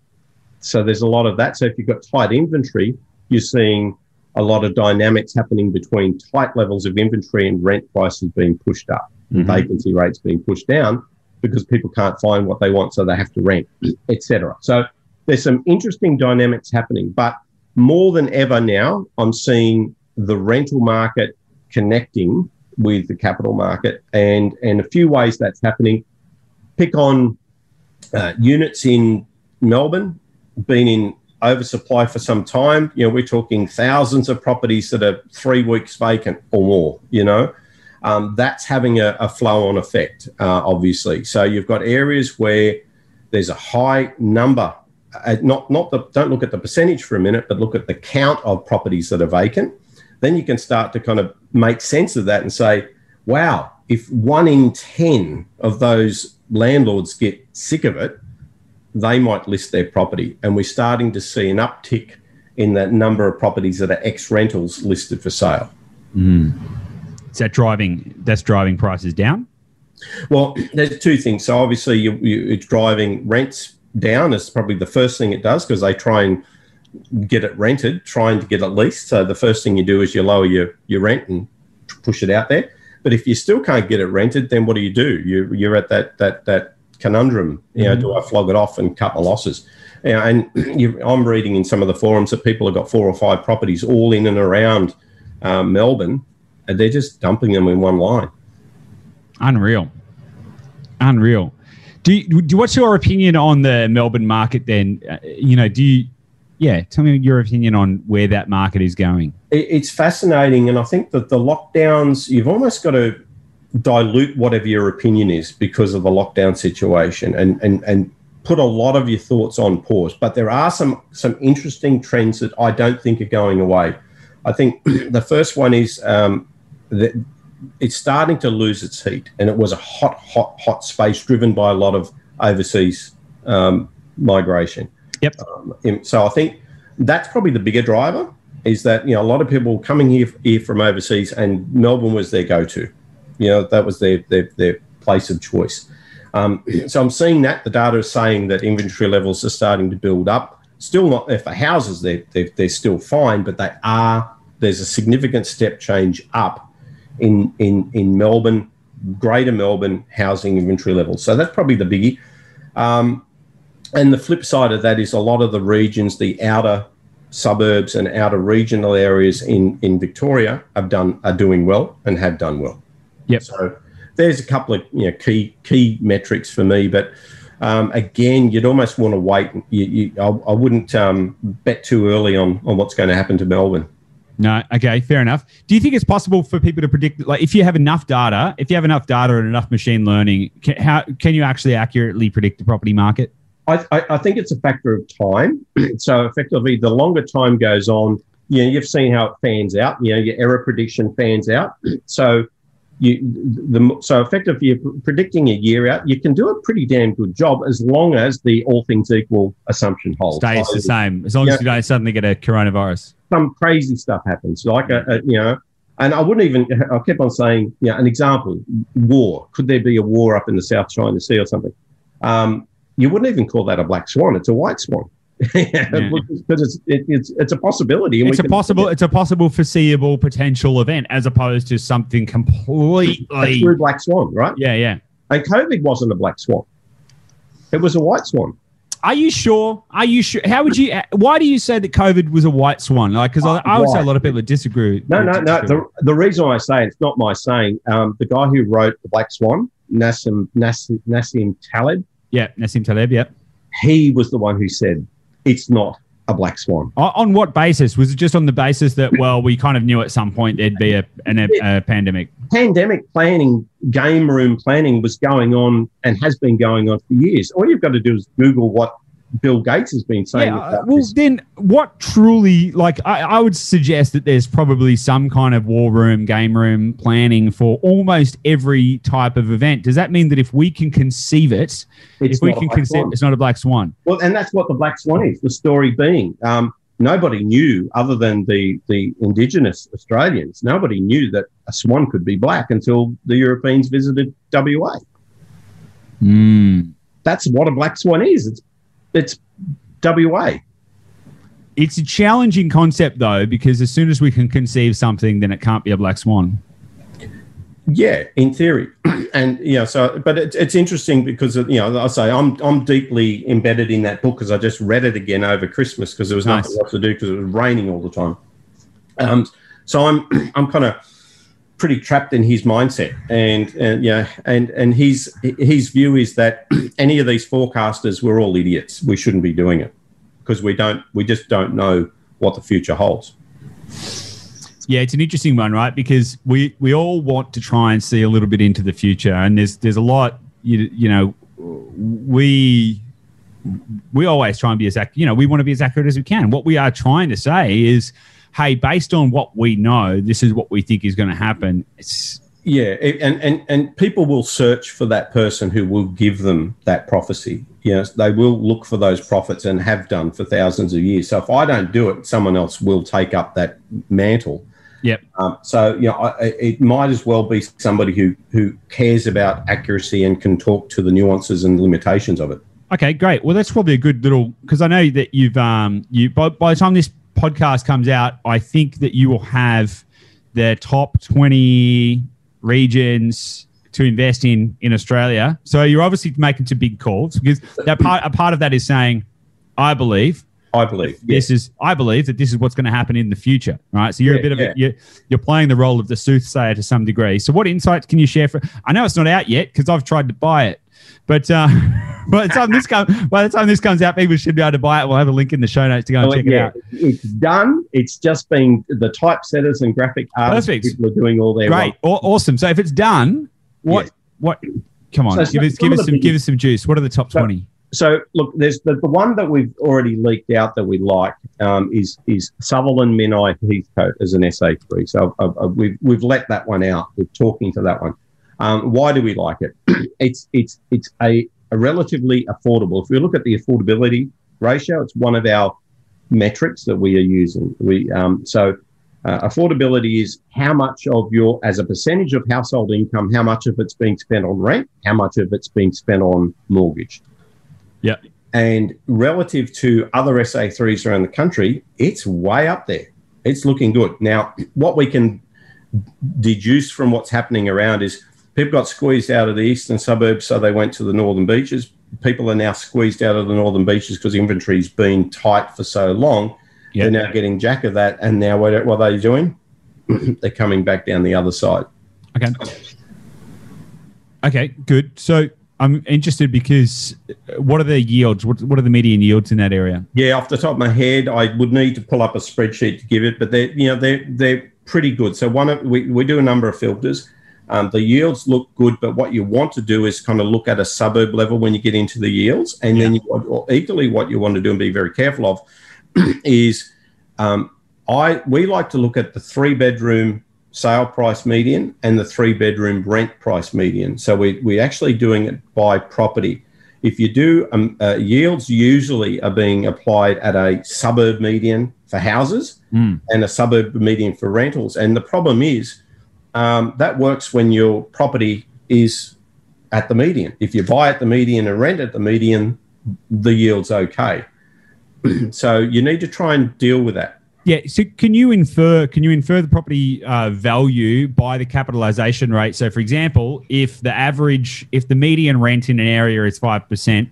So there's a lot of that. So if you've got tight inventory, you're seeing a lot of dynamics happening between tight levels of inventory and rent prices being pushed up, mm-hmm. vacancy rates being pushed down because people can't find what they want, so they have to rent, etc. So there's some interesting dynamics happening, but more than ever now, I'm seeing the rental market connecting with the capital market, and and a few ways that's happening. Pick on uh, units in Melbourne, been in oversupply for some time. You know, we're talking thousands of properties that are three weeks vacant or more. You know, um, that's having a, a flow-on effect, uh, obviously. So you've got areas where there's a high number. Uh, not not the don't look at the percentage for a minute, but look at the count of properties that are vacant. Then you can start to kind of make sense of that and say, wow, if one in ten of those landlords get sick of it, they might list their property. And we're starting to see an uptick in the number of properties that are ex rentals listed for sale. Mm. Is that driving? That's driving prices down. Well, there's two things. So obviously, you, you, it's driving rents down. Is probably the first thing it does because they try and get it rented, trying to get it leased. So the first thing you do is you lower your your rent and push it out there. But if you still can't get it rented, then what do you do? You you're at that that that conundrum. You know, mm-hmm. do I flog it off and cut my losses? You know, and you, I'm reading in some of the forums that people have got four or five properties all in and around um, Melbourne, and they're just dumping them in one line. Unreal, unreal. Do, you, do what's your opinion on the Melbourne market? Then, uh, you know, do you? Yeah, tell me your opinion on where that market is going. It, it's fascinating, and I think that the lockdowns, you've almost got to dilute whatever your opinion is because of the lockdown situation and, and, and put a lot of your thoughts on pause. But there are some, some interesting trends that I don't think are going away. I think the first one is um, that it's starting to lose its heat, and it was a hot, hot, hot space driven by a lot of overseas um, migration. Yep. Um, so I think that's probably the bigger driver is that you know a lot of people coming here, here from overseas, and Melbourne was their go-to. You know, that was their, their, their place of choice. Um, so I'm seeing that the data is saying that inventory levels are starting to build up. Still not there for houses, they're, they're, they're still fine, but they are, there's a significant step change up in, in, in Melbourne, greater Melbourne housing inventory levels. So that's probably the biggie. Um, and the flip side of that is a lot of the regions, the outer suburbs and outer regional areas in, in Victoria have done are doing well and have done well. Yep. So there's a couple of you know key key metrics for me, but um, again, you'd almost want to wait. You, you, I, I, wouldn't um, bet too early on on what's going to happen to Melbourne. No, okay, fair enough. Do you think it's possible for people to predict, like, if you have enough data, if you have enough data and enough machine learning, can, how can you actually accurately predict the property market? I, I, I think it's a factor of time. so effectively, the longer time goes on, you know, you've seen how it fans out. You know, your error prediction fans out. So you the so effectively you're predicting a year out, you can do a pretty damn good job as long as the all things equal assumption holds. Stays the same as long as you don't suddenly get a coronavirus. Some crazy stuff happens, like a, a, you know, and I wouldn't even. I kept on saying, you know, an example: war. Could there be a war up in the South China Sea or something? Um, you wouldn't even call that a black swan; it's a white swan yeah, because it's it, it's it's a possibility. it's a possible it's a possible foreseeable potential event as opposed to something completely a true black swan, right? Yeah, yeah. And COVID wasn't a black swan; it was a white swan. Are you sure? Are you sure? How would you? Why do you say that COVID was a white swan? Like, because I, I, would say a lot of people disagree. No, no, no. The, the reason I say it, it's not my saying. Um, the guy who wrote the Black Swan, Nassim Nassim, Nassim Taleb. Yeah, Nassim Taleb. Yeah. He was the one who said it's not a black swan. On what basis? Was it just on the basis that, well, we kind of knew at some point there'd be a, an, a, a pandemic? Pandemic planning, game room planning was going on and has been going on for years. All you've got to do is Google what Bill Gates has been saying. Yeah, well, this. then what truly, like, I, I, would suggest that there's probably some kind of war room, game room planning for almost every type of event. Does that mean that if we can conceive it, it's if we can conceive, it's not a black swan? Well, and that's what the black swan is. The story being, um, nobody knew other than the the indigenous Australians. Nobody knew that a swan could be black until the Europeans visited WA. Mm. That's what a black swan is. It's it's WA. It's a challenging concept though, because as soon as we can conceive something, then it can't be a black swan. Yeah, in theory, and you know, so but it's it's interesting because you know I say I'm I'm deeply embedded in that book because I just read it again over Christmas because there was Nice. nothing else to do because it was raining all the time. Um, so I'm I'm kind of pretty trapped in his mindset, and and yeah, and and his his view is that any of these forecasters we're all idiots. We shouldn't be doing it because we don't we just don't know what the future holds. Yeah, it's an interesting one, right? Because we we all want to try and see a little bit into the future, and there's there's a lot. You you know, we we always try and be as ac- you know we want to be as accurate as we can. What we are trying to say is, hey, based on what we know, this is what we think is going to happen. It's Yeah, and, and and people will search for that person who will give them that prophecy. Yes, they will look for those prophets and have done for thousands of years. So if I don't do it, someone else will take up that mantle. yep. Um, so you know, I, it might as well be somebody who who cares about accuracy and can talk to the nuances and limitations of it. Okay, great. Well, that's probably a good little because I know that you've um you by, by the time this podcast comes out, I think that you will have the top twenty regions to invest in in Australia. So you're obviously making some big calls because that part a part of that is saying, I believe I believe. this is I believe that this is what's going to happen in the future, right? So you're Yeah, a bit of yeah. a you're, you're playing the role of the soothsayer to some degree. So what insights can you share for? I know it's not out yet because I've tried to buy it, but uh, by the time this comes by the time this comes out, people should be able to buy it. We'll have a link in the show notes to go and Well, check Oh, yeah, it out. It's done. It's just been the typesetters and graphic artists. Perfect. People are doing all their Great. Awesome. So if it's done, what Yes. what? Come on, So give us some give us some give us some juice. What are the top twenty? So look, there's the, the one that we've already leaked out that we like um, is is Sutherland Menai Heathcote as an SA3. So uh, uh, we've we've let that one out. We're talking to that one. Um, why do we like it? it's it's it's a, a relatively affordable. If we look at the affordability ratio, it's one of our metrics that we are using. We um, so uh, affordability is how much of your as a percentage of household income, how much of it's being spent on rent, how much of it's being spent on mortgage. Yeah. And relative to other SA3s around the country, it's way up there. It's looking good. Now, what we can deduce from what's happening around is people got squeezed out of the eastern suburbs, so they went to the northern beaches. People are now squeezed out of the northern beaches because inventory's been tight for so long. Yeah. They're now getting jack of that, and now what, what are they doing? They're coming back down the other side. Okay. Okay, good. So I'm interested because uh, what are the yields? What, what are the median yields in that area? Yeah, off the top of my head, I would need to pull up a spreadsheet to give it, but they're you know they're they're pretty good. So one of we, we do a number of filters. Um, the yields look good, but what you want to do is kind of look at a suburb level when you get into the yields, and then you, equally what you want to do and be very careful of is um, I we like to look at the three bedroom sale price median and the three bedroom rent price median. So we we're actually doing it by property. If you do, um, uh, yields usually are being applied at a suburb median for houses Mm. and a suburb median for rentals. And the problem is um, that works when your property is at the median. If you buy at the median and rent at the median, the yield's okay. so you need to try and deal with that. Yeah. So can you infer can you infer the property uh, value by the capitalization rate? So for example, if the average if the median rent in an area is five percent,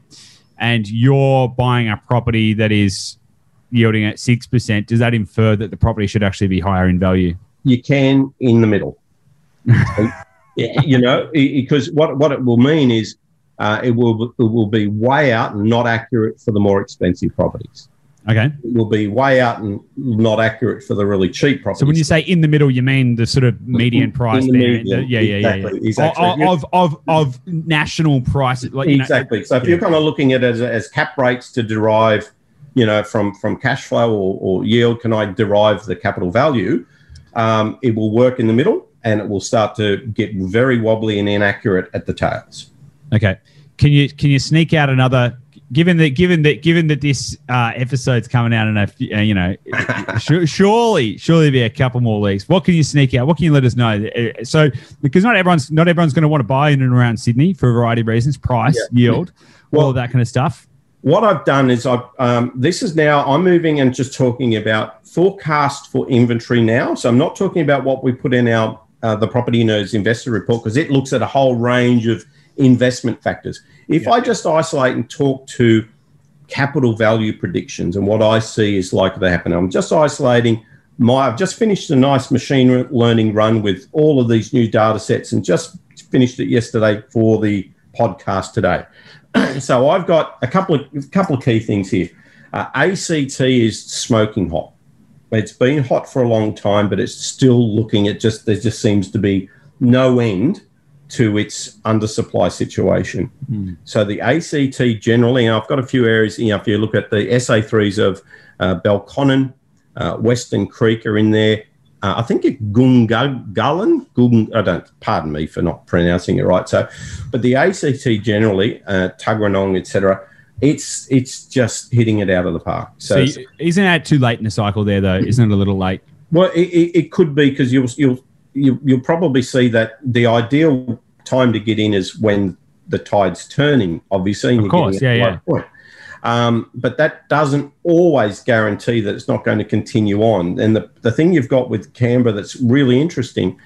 and you're buying a property that is yielding at six percent, does that infer that the property should actually be higher in value? You can in the middle. Yeah, you know, because what, what it will mean is uh, it will it will be way out and not accurate for the more expensive properties. Okay. It will be way out and not accurate for the really cheap properties. So when you say in the middle, you mean the sort of median price the there? median, yeah, yeah, yeah, exactly, yeah. exactly. Of, of of national prices, like you know- exactly. so if yeah. you're kind of looking at it as, as cap rates to derive, you know, from from cash flow or, or yield, can I derive the capital value? Um, it will work in the middle, and it will start to get very wobbly and inaccurate at the tails. Okay. Can you can you sneak out another? Given that given that given that this uh, episode's coming out in a few- uh, you know, su- surely surely be a couple more leaks. What can you sneak out? What can you let us know? Uh, So because not everyone's not everyone's going to want to buy in and around Sydney for a variety of reasons, price, yield, all Well- of that kind of stuff. what I've done is I've um, this is now I'm moving and just talking about forecast for inventory now. So I'm not talking about what we put in our uh, the property nerds investor report because it looks at a whole range of investment factors. If I just isolate and talk to capital value predictions and what I see is likely to happen, I'm just isolating my. I've just finished a nice machine learning run with all of these new data sets and just finished it yesterday for the podcast today. so I've got a couple of a couple of key things here. Uh, ACT is smoking hot. It's been hot for a long time, but it's still looking at just there just seems to be no end to its undersupply situation. Mm. So the ACT generally, and I've got a few areas. You know, if you look at the SA3s of uh, Belconnen, uh, Weston Creek are in there. Uh, I think it Gungahlin, Gung, I don't, pardon me for not pronouncing it right. So, but the ACT generally, uh, Tuggeranong, etc., it's it's just hitting it out of the park. So, so isn't that too late in the cycle there, though? Isn't it a little late? Well, it, it could be because you'll you'll you, you'll probably see that the ideal time to get in is when the tide's turning. Obviously, of course, yeah, yeah. Point. Um, but that doesn't always guarantee that it's not going to continue on. And the, the thing you've got with Canberra that's really interesting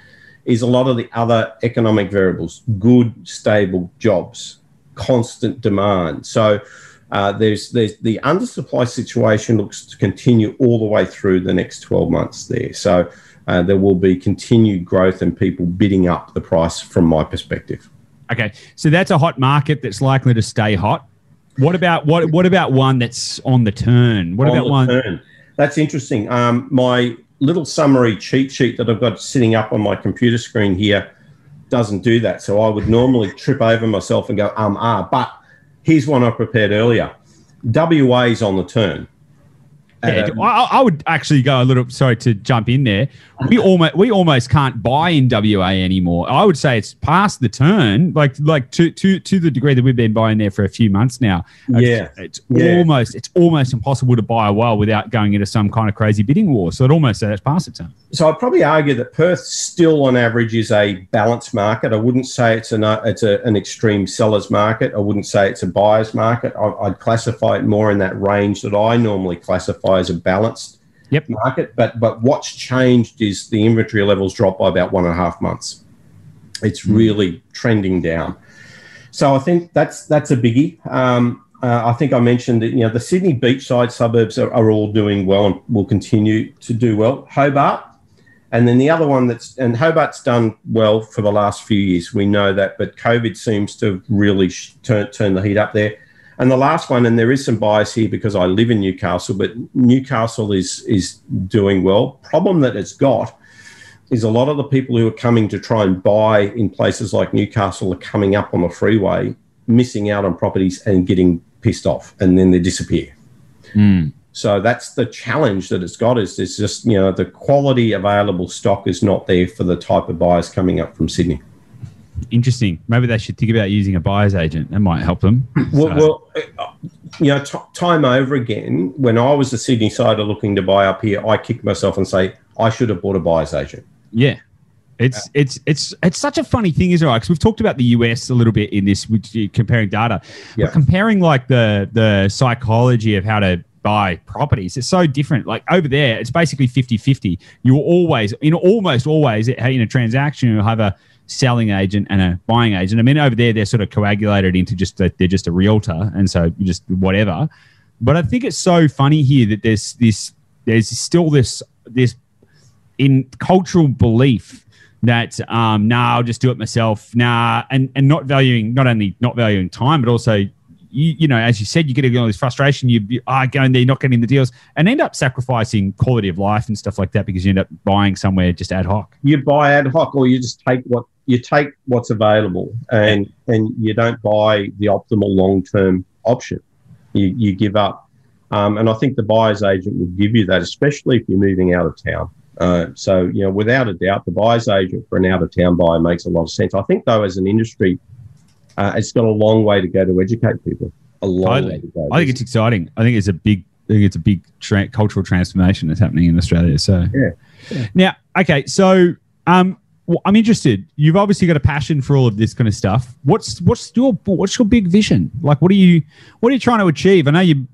is a lot of the other economic variables good, stable jobs, constant demand. So uh, there's, there's the undersupply situation looks to continue all the way through the next 12 months there. So uh, there will be continued growth and people bidding up the price from my perspective. Okay, so that's a hot market that's likely to stay hot. What about what? What about one that's on the turn? What on about one? Turn. That's interesting. Um, my little summary cheat sheet that I've got sitting up on my computer screen here doesn't do that. So I would normally trip over myself and go um ah. But here's one I prepared earlier. WA is on the turn. Yeah, um, I, I, would actually go a little. Sorry to jump in there. We almost we almost can't buy in WA anymore. I would say it's past the turn, like like to to to the degree that we've been buying there for a few months now. Yeah, it's, it's yeah. almost it's almost impossible to buy a well without going into some kind of crazy bidding war. So it almost says it's past the turn. So I'd probably argue that Perth still, on average, is a balanced market. I wouldn't say it's an it's a, an extreme seller's market. I wouldn't say it's a buyer's market. I, I'd classify it more in that range that I normally classify as a balanced yep. market. But but what's changed is the inventory levels dropped by about one and a half months. It's mm. really trending down. So I think that's that's a biggie. Um, uh, I think I mentioned that you know the Sydney beachside suburbs are, are, all doing well and will continue to do well. Hobart, and then the other one that's and Hobart's done well for the last few years. We know that, but COVID seems to really sh- turn turn the heat up there. And the last one, and there is some bias here because I live in Newcastle, but Newcastle is is doing well. Problem that it's got is a lot of the people who are coming to try and buy in places like Newcastle are coming up on the freeway, missing out on properties and getting pissed off, and then they disappear. Mm. So that's the challenge that it's got. Is it's just you know the quality available stock is not there for the type of buyers coming up from Sydney interesting. Maybe they should think about using a buyer's agent. That might help them. Well, so. well uh, you know, t- time over again, when I was a Sydney sider looking to buy up here, I kick myself and say, I should have bought a buyer's agent. Yeah. It's yeah. it's it's it's such a funny thing, is it? Because we've talked about the US a little bit in this, which comparing data, yeah. but comparing like the the psychology of how to buy properties. It's so different. Like over there, it's basically 50 50. You always, in almost always, in a transaction, you'll have a selling agent and a buying agent. I mean, over there, they're sort of coagulated into just a, they're just a realtor, and so just whatever. But I think it's so funny here that there's this there's still this this in cultural belief that um nah I'll just do it myself nah and and not valuing not only not valuing time but also you, you know, as you said, you get all this frustration. You, you are going there, not getting the deals, and end up sacrificing quality of life and stuff like that because you end up buying somewhere just ad hoc. You buy ad hoc, or you just take what you take what's available and and you don't buy the optimal long term option. You you give up, um, and I think the buyer's agent will give you that, especially if you're moving out of town. Uh, so you know, without a doubt, the buyer's agent for an out of town buyer makes a lot of sense. I think though, as an industry, uh, it's got a long way to go to educate people. A long totally. way to go. I think it's exciting. I think it's a big I think it's a big tra- cultural transformation that's happening in Australia. So yeah. yeah. Now, okay, so um, well, I'm interested. You've obviously got a passion for all of this kind of stuff. What's what's your what's your big vision? Like, what are you what are you trying to achieve? I know you.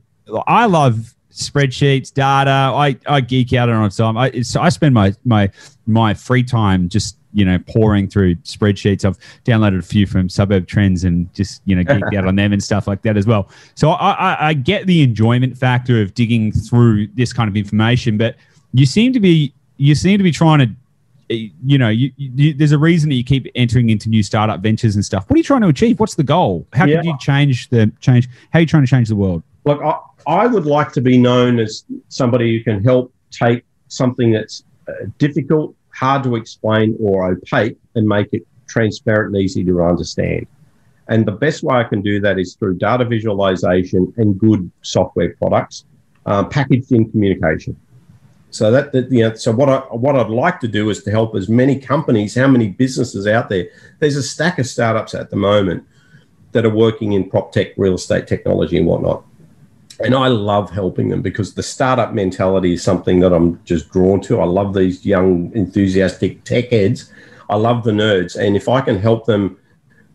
I love spreadsheets, data. I, I geek out on it. So I, so I spend my my my free time just you know pouring through spreadsheets. I've downloaded a few from Suburb Trends and just you know geeked out on them and stuff like that as well. So I, I, I get the enjoyment factor of digging through this kind of information, but you seem to be you seem to be trying to you know, you, you, there's a reason that you keep entering into new startup ventures and stuff. What are you trying to achieve? What's the goal? How yeah. can you change the change? How are you trying to change the world? Look, I, I would like to be known as somebody who can help take something that's uh, difficult, hard to explain, or opaque and make it transparent and easy to understand. And the best way I can do that is through data visualization and good software products uh, packaged in communication. So that, that, you know, so what I what I'd like to do is to help as many companies, how many businesses out there. There's a stack of startups at the moment that are working in prop tech, real estate technology, and whatnot. And I love helping them because the startup mentality is something that I'm just drawn to. I love these young, enthusiastic tech heads. I love the nerds. And if I can help them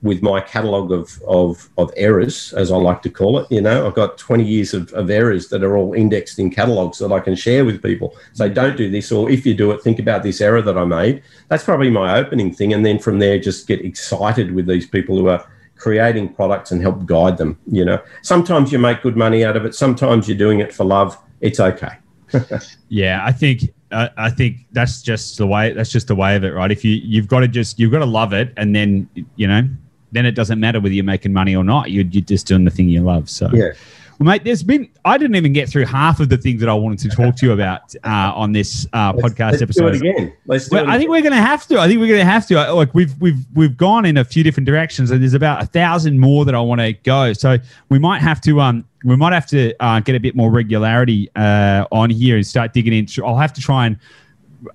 with my catalog of, of, of errors, as I like to call it, you know, I've got 20 years of, of errors that are all indexed in catalogs that I can share with people. Say, don't do this, or if you do it, think about this error that I made. That's probably my opening thing. And then from there, just get excited with these people who are creating products and help guide them. You know, sometimes you make good money out of it. Sometimes you're doing it for love. It's okay. yeah, I think I think that's just the way. That's just the way of it, right? If you you've got to just you've got to love it, and then you know, then it doesn't matter whether you're making money or not. You're, you're just doing the thing you love. So yeah. Well, mate, there's been I didn't even get through half of the things that I wanted to talk to you about uh, on this uh, let's, podcast let's episode. Do it again. Let's do well, it I think we're going to have to. I think we're going to have to. Like we've we've we've gone in a few different directions, and there's about a thousand more that I want to go. So we might have to um we might have to uh, get a bit more regularity uh, on here and start digging in. I'll have to try and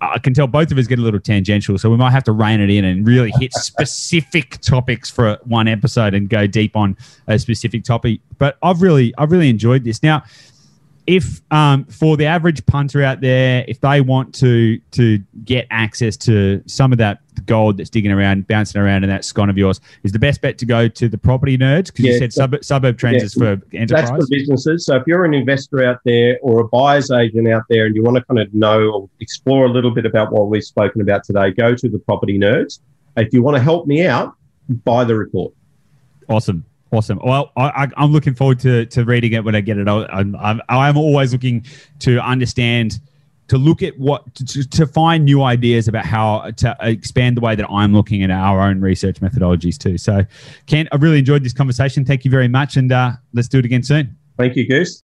I can tell both of us get a little tangential, so we might have to rein it in and really hit specific topics for one episode and go deep on a specific topic. But I've really, I've really enjoyed this. Now, if um, for the average punter out there, if they want to to get access to some of that gold that's digging around, bouncing around in that scone of yours, is the best bet to go to the property nerds because yeah, you said sub- suburb trends yeah, is for enterprise. That's for businesses. So if you're an investor out there or a buyer's agent out there, and you want to kind of know or explore a little bit about what we've spoken about today, go to the property nerds. If you want to help me out, buy the report. Awesome. Awesome. Well, I, am looking forward to, to reading it when I get it. I'm, I'm, I'm always looking to understand, to look at what, to, to find new ideas about how to expand the way that I'm looking at our own research methodologies too. So, Kent, I really enjoyed this conversation. Thank you very much. And uh, let's do it again soon. Thank you, Goose.